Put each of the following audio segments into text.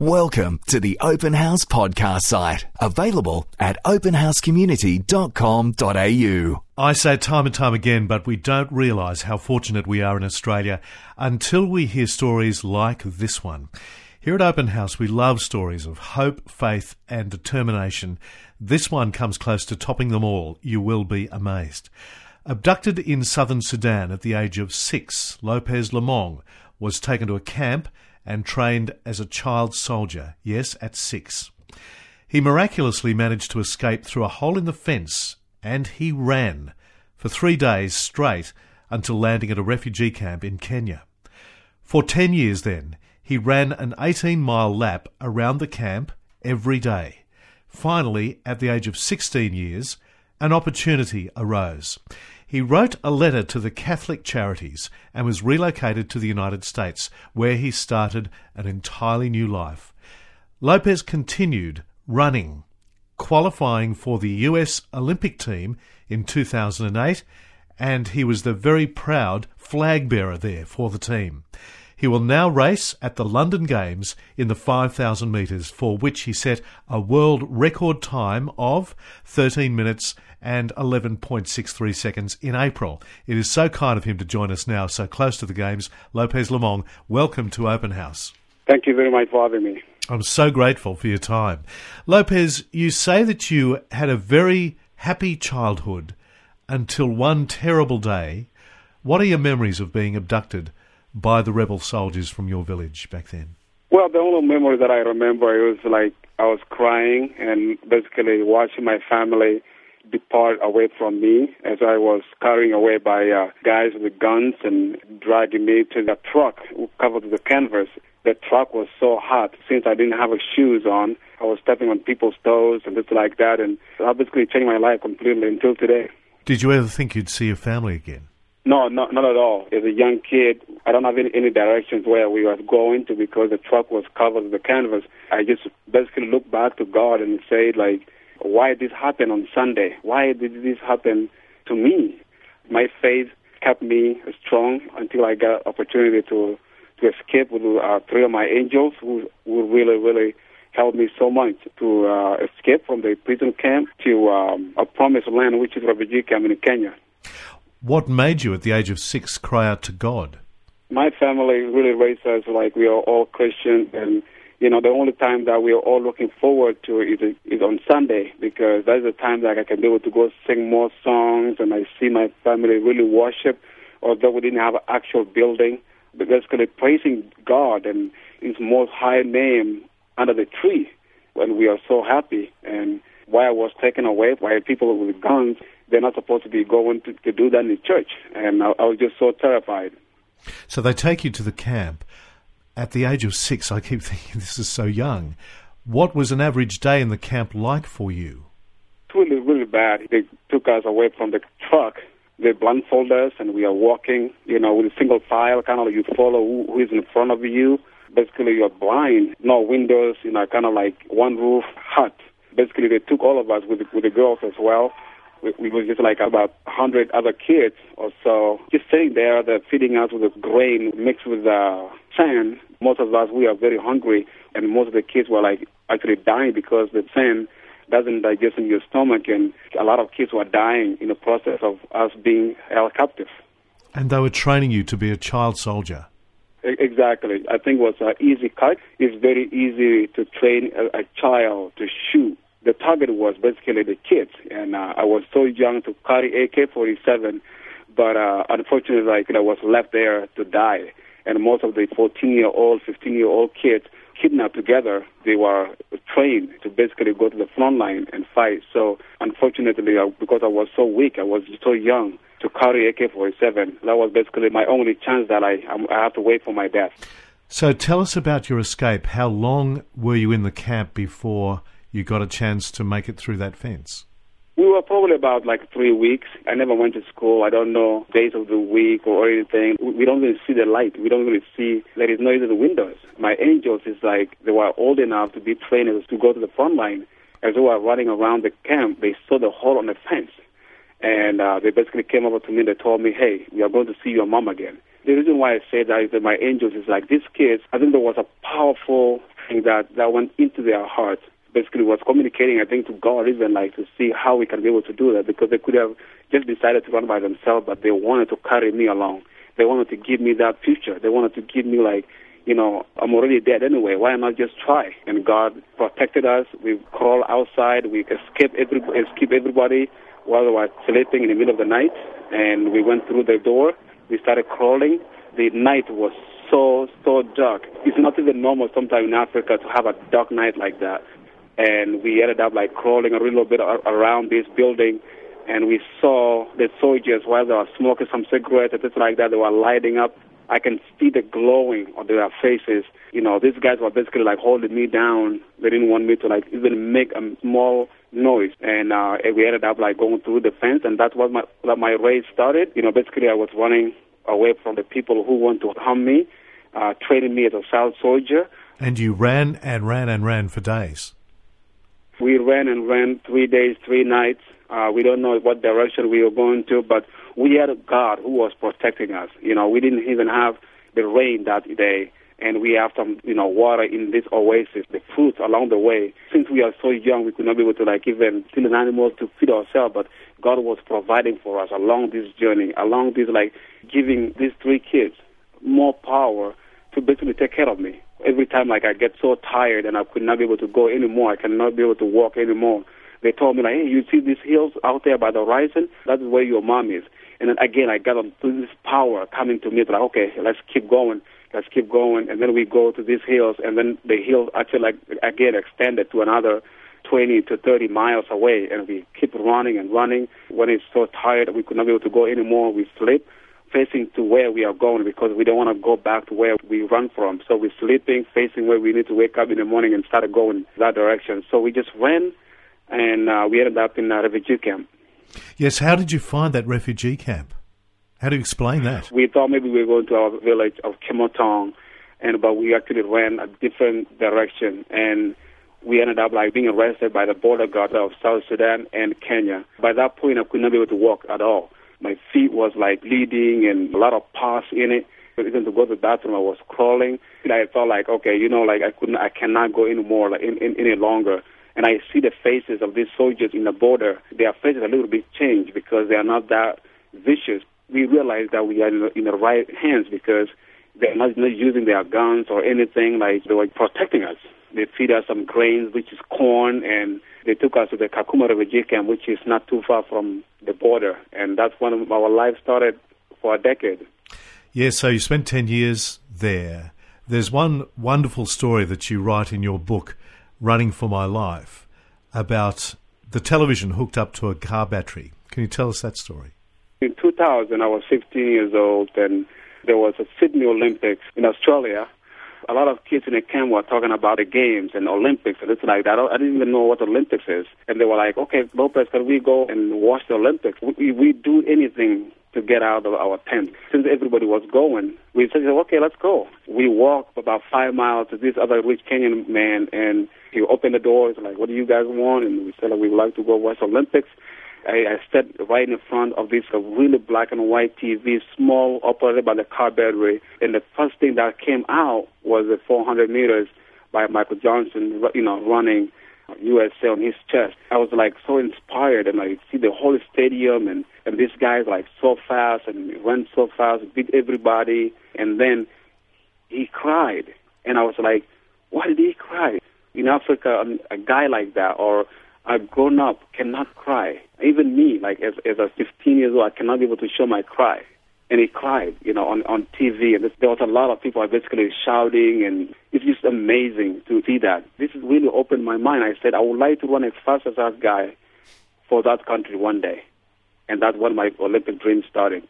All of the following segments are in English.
Welcome to the Open House podcast site, available at openhousecommunity.com.au. I say time and time again, but we don't realise how fortunate we are in Australia until we hear stories like this one. Here at Open House, we love stories of hope, faith, and determination. This one comes close to topping them all. You will be amazed. Abducted in southern Sudan at the age of six, Lopez Lomong was taken to a camp and trained as a child soldier, yes, at six. He miraculously managed to escape through a hole in the fence and he ran for three days straight until landing at a refugee camp in Kenya. For 10 years then, he ran an 18 mile lap around the camp every day. Finally, at the age of 16 years, an opportunity arose. He wrote a letter to the Catholic Charities and was relocated to the United States, where he started an entirely new life. Lopez continued running, qualifying for the US Olympic team in 2008, and he was the very proud flag bearer there for the team. He will now race at the London Games in the 5,000 metres, for which he set a world record time of 13 minutes and 11.63 seconds in April. It is so kind of him to join us now, so close to the Games. Lopez Lomong, welcome to Open House. Thank you very much for having me. I'm so grateful for your time. Lopez, you say that you had a very happy childhood until one terrible day. What are your memories of being abducted by the rebel soldiers from your village back then? Well, the only memory that I remember it was like I was crying and basically watching my family depart away from me as I was carried away by uh, guys with guns and dragging me to the truck covered with canvas. The truck was so hot since I didn't have a shoes on. I was stepping on people's toes and things like that, and I basically changed my life completely until today. Did you ever think you'd see your family again? No, not not at all. As a young kid, I don't have any, any directions where we were going to because the truck was covered with the canvas. I just basically looked back to God and said, like, why did this happen on Sunday? Why did this happen to me? My faith kept me strong until I got opportunity to to escape with uh, three of my angels who who really really helped me so much to uh, escape from the prison camp to um, a promised land, which is refugee camp in Kenya. What made you, at the age of six, cry out to God? My family really raised us like we are all Christians, and you know the only time that we are all looking forward to is is on Sunday because that's the time that I can be able to go sing more songs, and I see my family really worship, although we didn't have an actual building, but basically praising God and His most high name under the tree when we are so happy and why I was taken away by people with guns they're not supposed to be going to, to do that in church. And I, I was just so terrified. So they take you to the camp. At the age of six, I keep thinking this is so young. What was an average day in the camp like for you? It's really, really bad. They took us away from the truck. They blindfolded us, and we are walking, you know, with a single file, kind of like you follow who, who is in front of you. Basically, you're blind, no windows, you know, kind of like one roof hut. Basically, they took all of us with with the girls as well we, we were just like about a hundred other kids or so, just sitting there, they're feeding us with the grain mixed with uh, sand. Most of us, we are very hungry, and most of the kids were like actually dying because the sand doesn't digest in your stomach, and a lot of kids were dying in the process of us being held captive. And they were training you to be a child soldier. Exactly. I think it was an easy cut. It's very easy to train a, a child to shoot the target was basically the kids, and uh, I was so young to carry AK-47, but uh, unfortunately, like I was left there to die. And most of the 14-year-old, 15-year-old kids kidnapped together, they were trained to basically go to the front line and fight. So unfortunately, uh, because I was so weak, I was so young to carry AK-47. That was basically my only chance that I I have to wait for my death. So tell us about your escape. How long were you in the camp before you got a chance to make it through that fence? We were probably about like three weeks. I never went to school. I don't know days of the week or anything. We don't really see the light. We don't really see there is noise in the windows. My angels is like they were old enough to be trainers to go to the front line. As they were running around the camp, they saw the hole on the fence. And uh, they basically came over to me and they told me, hey, we are going to see your mom again. The reason why I say that is that my angels is like these kids, I think there was a powerful thing that, that went into their hearts. Basically, was communicating, I think, to God even like to see how we can be able to do that because they could have just decided to run by themselves, but they wanted to carry me along. They wanted to give me that future. They wanted to give me like, you know, I'm already dead anyway. Why not just try? And God protected us. We crawled outside. We escaped every escape everybody while we were sleeping in the middle of the night. And we went through the door. We started crawling. The night was so so dark. It's not even normal sometimes in Africa to have a dark night like that. And we ended up like crawling a little bit around this building and we saw the soldiers while they were smoking some cigarettes and things like that. They were lighting up. I can see the glowing on their faces. You know, these guys were basically like holding me down. They didn't want me to like even make a small noise, and uh, we ended up like going through the fence, and that's what my that my race started. You know, basically I was running away from the people who want to harm me, uh, training me as a child soldier. And you ran and ran and ran for days. We ran and ran three days, three nights. Uh, we don't know what direction we were going to, but we had a God who was protecting us. You know, we didn't even have the rain that day, and we have some, you know, water in this oasis, the fruits along the way. Since we are so young, we could not be able to like even kill an animal to feed ourselves, but God was providing for us along this journey, along this like giving these three kids more power to basically take care of me. Every time like I get so tired and I could not be able to go anymore, I cannot be able to walk anymore they told me like, hey, you see these hills out there by the horizon? That is where your mom is. And then again, I got this power coming to me. It's like, okay, let's keep going. Let's keep going. And then we go to these hills, and then the hills actually like again extended to another 20 to 30 miles away, and we keep running and running. When it's so tired, we could not be able to go anymore. We sleep facing to where we are going because we don't want to go back to where we run from. So we're sleeping, facing where we need to wake up in the morning and start going that direction. So we just ran and uh, we ended up in a refugee camp. Yes, how did you find that refugee camp? How do you explain that? We thought maybe we were going to our village of Kimotong, and but we actually ran a different direction, and we ended up like being arrested by the border guard of South Sudan and Kenya. By that point, I could not be able to walk at all. My feet was like bleeding and a lot of pus in it. Even to go to the bathroom, I was crawling. And I felt like, okay, you know, like I couldn't, I cannot go anymore, like in, in, any longer and I see the faces of these soldiers in the border. Their faces a little bit changed because they are not that vicious. We realize that we are in the, in the right hands because they're not, not using their guns or anything. Like they were protecting us. They feed us some grains, which is corn, and they took us to the Kakuma refugee camp, which is not too far from the border. And that's when our life started for a decade. Yeah, so you spent 10 years there. There's one wonderful story that you write in your book running for my life about the television hooked up to a car battery. Can you tell us that story? In 2000, I was 15 years old, and there was a Sydney Olympics in Australia. A lot of kids in the camp were talking about the games and Olympics and it's like that. I didn't even know what Olympics is. And they were like, okay, Lopez, can we go and watch the Olympics? We, we do anything to get out of our tent. Since everybody was going, we said, okay, let's go. We walked about five miles to this other rich Kenyan man, and he opened the door. He's like, what do you guys want? And we said, we would like to go watch Olympics. I, I stepped right in front of this really black and white TV, small, operated by the car battery. And the first thing that came out was the 400 meters by Michael Johnson, you know, running USA on his chest. I was like so inspired, and I see the whole stadium, and and this guy's like so fast and ran so fast, beat everybody, and then he cried, and I was like, why did he cry? In Africa, um, a guy like that or a grown up cannot cry. Even me, like as as a 15 years old, I cannot be able to show my cry and he cried, you know, on, on TV. And there was a lot of people are basically shouting, and it's just amazing to see that. This really opened my mind. I said, I would like to run as fast as that guy for that country one day. And that's when my Olympic dream started.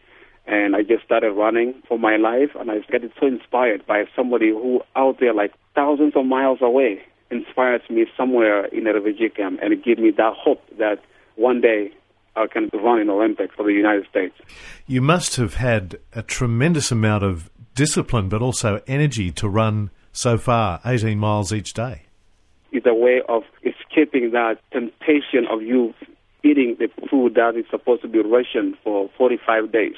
And I just started running for my life, and I get so inspired by somebody who out there, like thousands of miles away, inspires me somewhere in a refugee camp and give me that hope that one day I can run in Olympics for the United States. You must have had a tremendous amount of discipline, but also energy to run so far, 18 miles each day. It's a way of escaping that temptation of you eating the food that is supposed to be rationed for 45 days.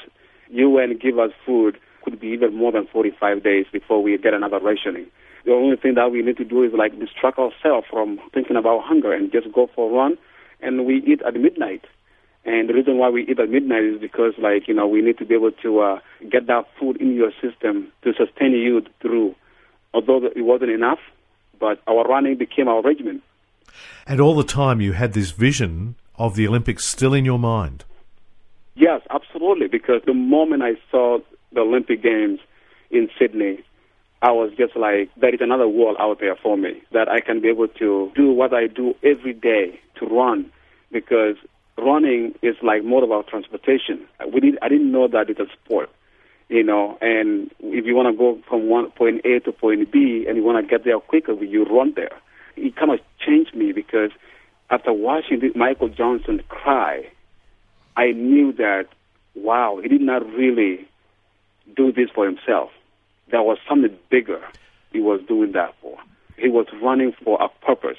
UN give us food could be even more than 45 days before we get another rationing. The only thing that we need to do is like distract ourselves from thinking about hunger and just go for a run. And we eat at midnight. And the reason why we eat at midnight is because, like, you know, we need to be able to uh, get that food in your system to sustain you through. Although it wasn't enough, but our running became our regimen. And all the time you had this vision of the Olympics still in your mind. Yes, absolutely. Because the moment I saw the Olympic Games in Sydney, I was just like, there is another world out there for me that I can be able to do what I do every day to run. Because running is like mode of our transportation. We did, I didn't know that it's a sport, you know. And if you want to go from one point A to point B and you want to get there quicker, you run there. It kind of changed me because after watching Michael Johnson cry, I knew that wow, he did not really do this for himself. There was something bigger he was doing that for. He was running for a purpose.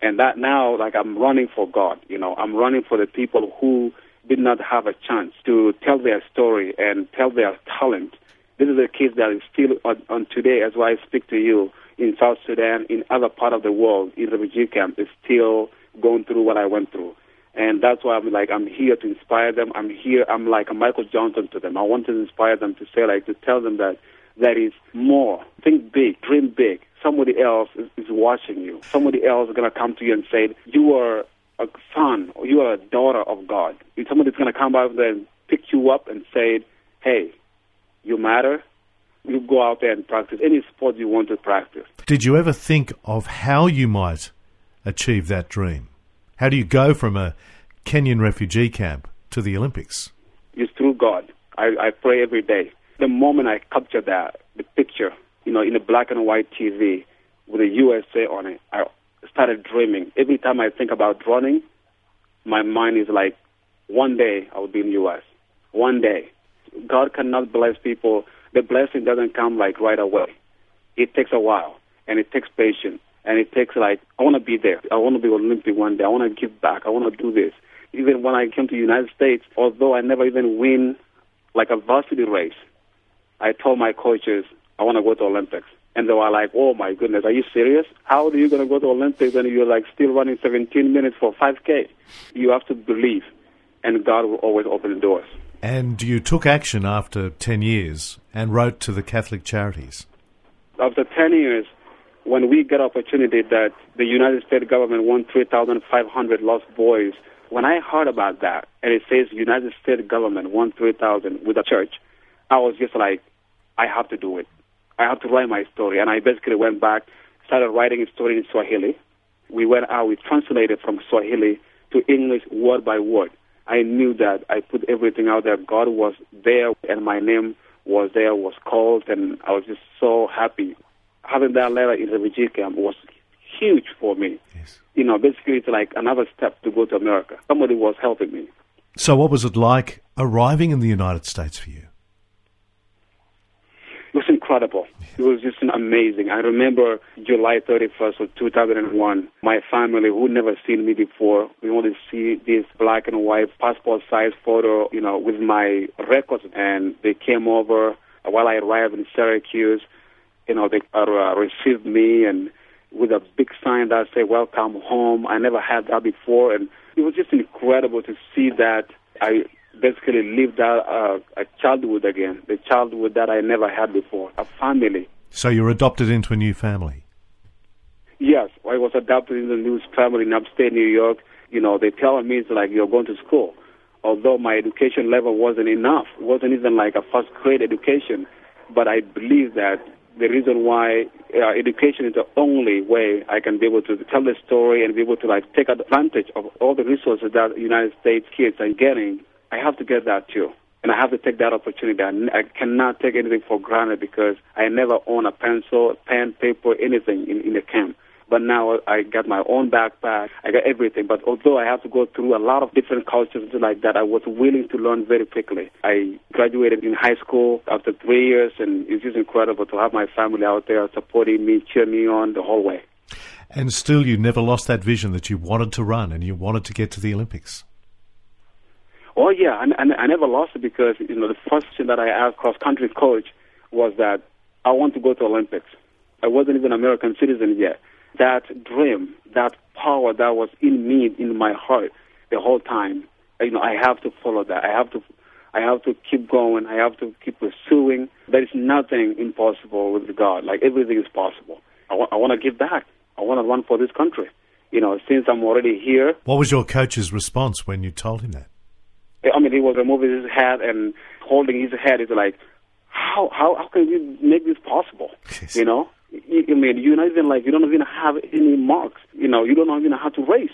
And that now like i'm running for god you know. I'm running for the people who did not have a chance to tell their story and tell their talent. This is a case that is still on, on today. As i speak to you in south sudan in other part of the world in refugee camp is still going through what i went through. And that's why i'm like i'm here to inspire them. I'm here. I'm like a michael johnson to them. I want to inspire them to say like to tell them that there is more think big dream big somebody else is, is watching you. Somebody else is going to come to you and say, You are a son or you are a daughter of God. And somebody's going to come out there and pick you up and say, Hey, you matter. You go out there and practice any sport you want to practice. Did you ever think of how you might achieve that dream? How do you go from a Kenyan refugee camp to the Olympics? It's through God. I, I pray every day. The moment I captured that, the picture you know, in a black and white TV with a USA on it, I started dreaming. Every time I think about running, my mind is like, one day I will be in the U.S. One day. God cannot bless people. The blessing doesn't come like right away. It takes a while, and it takes patience, and it takes like, I want to be there. I want to be Olympic one day. I want to give back. I want to do this. Even when I came to the United States, although I never even win like a varsity race, I told my coaches, I want to go to Olympics. And they were like, oh my goodness, are you serious? How are you going to go to Olympics and you're like still running 17 minutes for 5K? You have to believe, and God will always open the doors. And you took action after 10 years and wrote to the Catholic Charities. After 10 years, when we got opportunity that the United States government won 3,500 lost boys, when I heard about that, and it says United States government won 3,000 with a church, I was just like, I have to do it. I have to write my story. And I basically went back, started writing a story in Swahili. We went out, we translated from Swahili to English word by word. I knew that I put everything out there. God was there, and my name was there, was called, and I was just so happy. Having that letter in the refugee camp was huge for me. Yes. You know, basically, it's like another step to go to America. Somebody was helping me. So, what was it like arriving in the United States for you? It was incredible. It was just amazing. I remember July 31st of 2001. My family, who never seen me before, we wanted to see this black and white passport size photo, you know, with my records. And they came over while I arrived in Syracuse. You know, they uh, received me and with a big sign that said "Welcome home." I never had that before, and it was just incredible to see that. I basically lived out uh, a childhood again, the childhood that I never had before, a family. So you're adopted into a new family? Yes, I was adopted into a new family in upstate New York. You know, they tell me it's like you're going to school. Although my education level wasn't enough, it wasn't even like a first grade education, but I believe that the reason why uh, education is the only way I can be able to tell the story and be able to like take advantage of all the resources that United States kids are getting I have to get that too. And I have to take that opportunity. I cannot take anything for granted because I never own a pencil, pen, paper, anything in, in the camp. But now I got my own backpack. I got everything. But although I have to go through a lot of different cultures like that, I was willing to learn very quickly. I graduated in high school after three years, and it's just incredible to have my family out there supporting me, cheering me on the whole way. And still, you never lost that vision that you wanted to run and you wanted to get to the Olympics. Oh yeah, and, and I never lost it because you know the first thing that I asked cross country coach was that I want to go to Olympics. I wasn't even American citizen yet. That dream, that power that was in me, in my heart, the whole time. You know, I have to follow that. I have to, I have to keep going. I have to keep pursuing. There is nothing impossible with God. Like everything is possible. I, wa- I want to give back. I want to run for this country. You know, since I'm already here. What was your coach's response when you told him that? I mean, he was removing his hat and holding his head. It's like, how how how can you make this possible? Yes. You know, I mean, you're not even like you don't even have any marks. You know, you don't even know how to race.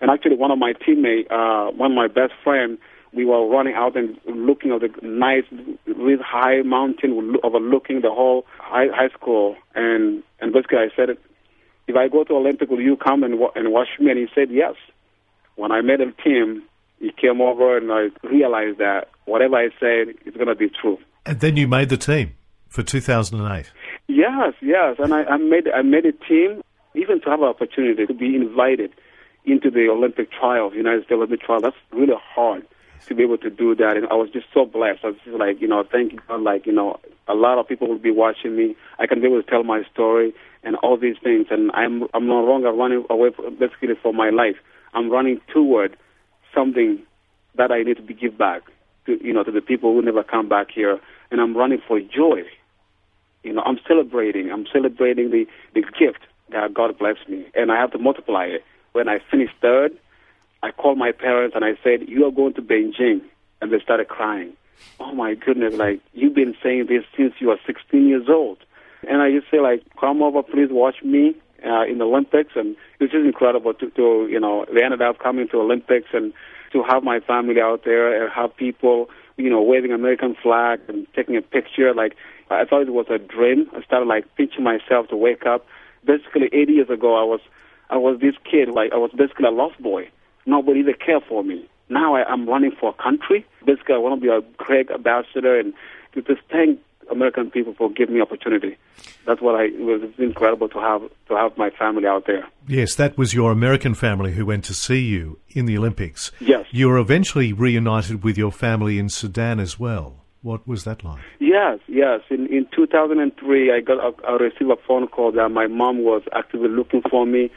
And actually, one of my teammates, uh, one of my best friends, we were running out and looking at the nice, really high mountain overlooking the whole high, high school. And and basically, I said, if I go to Olympic, will you come and and watch me? And he said yes. When I met a team, he came over and I realized that whatever I said is going to be true. And then you made the team for 2008. Yes, yes, and I, I made I made a team even to have an opportunity to be invited into the Olympic trials, United States Olympic trial. That's really hard to be able to do that, and I was just so blessed. I was just like, you know, thank you God, like you know, a lot of people will be watching me. I can be able to tell my story and all these things, and I'm I'm no longer running away from, basically for my life. I'm running toward something that I need to give back to you know to the people who never come back here, and I'm running for joy. You know, I'm celebrating. I'm celebrating the the gift that God blessed me, and I have to multiply it. When I finished third, I called my parents and I said, "You are going to Beijing," and they started crying. Oh my goodness! Like you've been saying this since you were 16 years old, and I just say like, "Come over, please watch me." Uh, in the Olympics, and it was just incredible to, to, you know, they ended up coming to Olympics and to have my family out there and have people, you know, waving American flag and taking a picture. Like, I thought it was a dream. I started like teaching myself to wake up. Basically, 80 years ago, I was, I was this kid. Like, I was basically a lost boy. Nobody even cared for me. Now I, I'm running for a country. Basically, I want to be a great ambassador and to just thank American people for giving me opportunity. That's what I. It was incredible to have to have my family out there. Yes, that was your American family who went to see you in the Olympics. Yes. You were eventually reunited with your family in Sudan as well. What was that like? Yes, yes. In in 2003, I got a, I received a phone call that my mom was actively looking for me,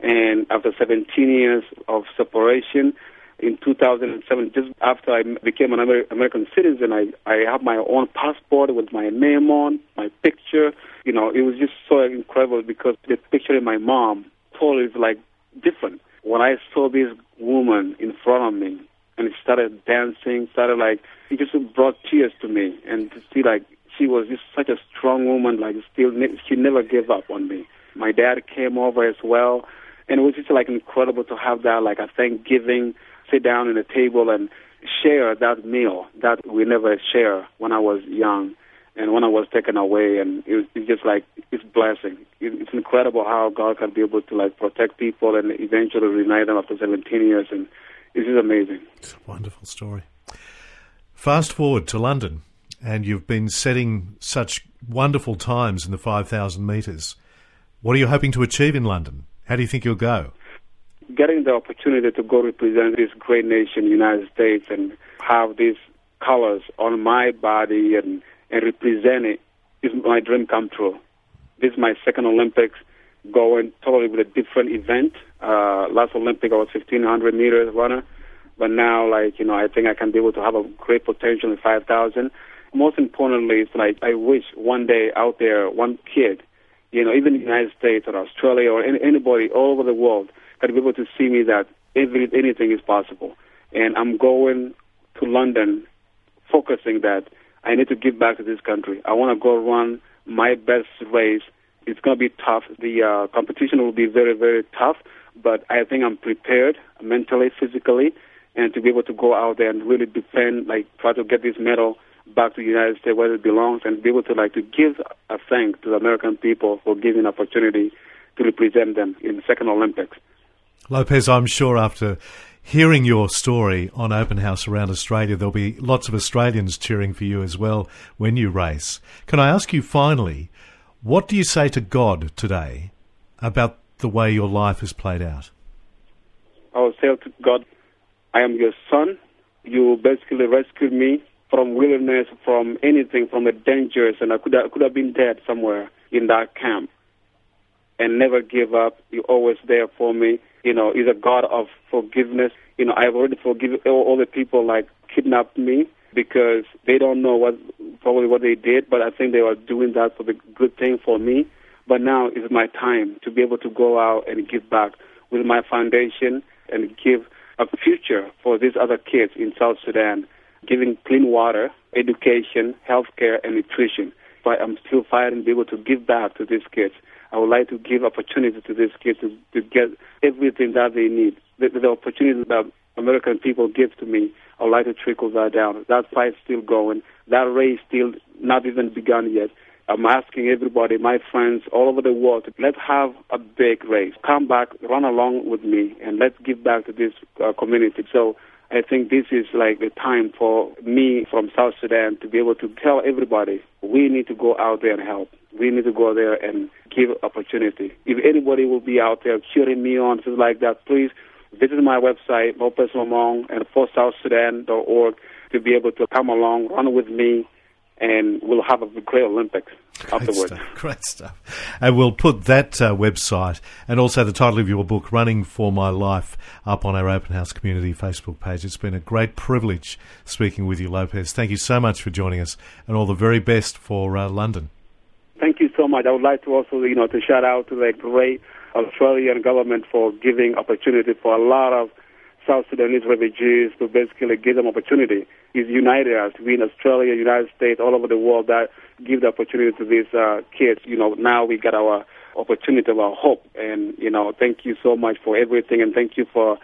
and after 17 years of separation, in 2007, just after I became an Amer- American citizen, I I have my own passport with my name on, my picture. You know, it was just so incredible because the picture of my mom totally is like different. When I saw this woman in front of me, and started dancing, started like it just brought tears to me, and to see like she was just such a strong woman, like still she never gave up on me. My dad came over as well, and it was just like incredible to have that like a Thanksgiving, sit down at a table and share that meal that we never share when I was young and when I was taken away, and it was it's just like it's blessing. It, it's incredible how God can be able to like protect people and eventually reunite them after 17 years, and it's just amazing. It's a wonderful story. Fast forward to London, and you've been setting such wonderful times in the 5,000 metres. What are you hoping to achieve in London? How do you think you'll go? Getting the opportunity to go represent this great nation, United States, and have these colors on my body and, and represent it is my dream come true. This is my second Olympics, going totally with a different event. Uh, last Olympic, I was 1500 meters runner, but now, like you know, I think I can be able to have a great potential in 5000. Most importantly, it's like I wish one day out there, one kid, you know, even the United States or Australia or any, anybody all over the world, be able to see me that every, anything is possible. And I'm going to London, focusing that I need to give back to this country. I want to go run my best race. It's going to be tough. The uh, competition will be very, very tough, but I think I'm prepared mentally, physically, and to be able to go out there and really defend, like try to get this medal back to the United States where it belongs, and be able to like to give a thank to the American people for giving opportunity to represent them in the second Olympics. Lopez, I'm sure after hearing your story on Open House around Australia, there'll be lots of Australians cheering for you as well when you race. Can I ask you finally, what do you say to God today about the way your life has played out? I will say to God, I am your son. You basically rescued me from wilderness, from anything, from the dangers, and I could have, could have been dead somewhere in that camp. And never give up. You're always there for me. You know, He's a God of forgiveness. You know, I've already forgiven all, all the people like kidnapped me because they don't know what probably what they did, but I think they were doing that for the good thing for me. But now is my time to be able to go out and give back with my foundation and give a future for these other kids in South Sudan, giving clean water, education, healthcare, and nutrition. But I'm still fighting to be able to give back to these kids. I would like to give opportunity to these kids to, to get everything that they need. The, the opportunity that American people give to me, I would like to trickle that down. That fight still going. That race still not even begun yet. I'm asking everybody, my friends all over the world, let's have a big race. Come back, run along with me, and let's give back to this uh, community. So I think this is like the time for me from South Sudan to be able to tell everybody we need to go out there and help. We need to go there and give opportunity. If anybody will be out there cheering me on, things like that, please visit my website, Lopez Lomong, and for SouthSudan.org to be able to come along, run with me, and we'll have a great Olympics great afterwards. Stuff, great stuff. And we'll put that uh, website and also the title of your book, Running for My Life, up on our Open House Community Facebook page. It's been a great privilege speaking with you, Lopez. Thank you so much for joining us, and all the very best for uh, London. Thank you so much. I would like to also, you know, to shout out to the great Australian government for giving opportunity for a lot of South Sudanese refugees to basically give them opportunity. It's united us. We in Australia, United States, all over the world that give the opportunity to these uh, kids. You know, now we got our opportunity our hope. And, you know, thank you so much for everything and thank you for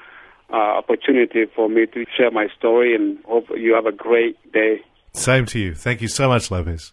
uh, opportunity for me to share my story and hope you have a great day. Same to you. Thank you so much, Lopez.